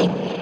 everything.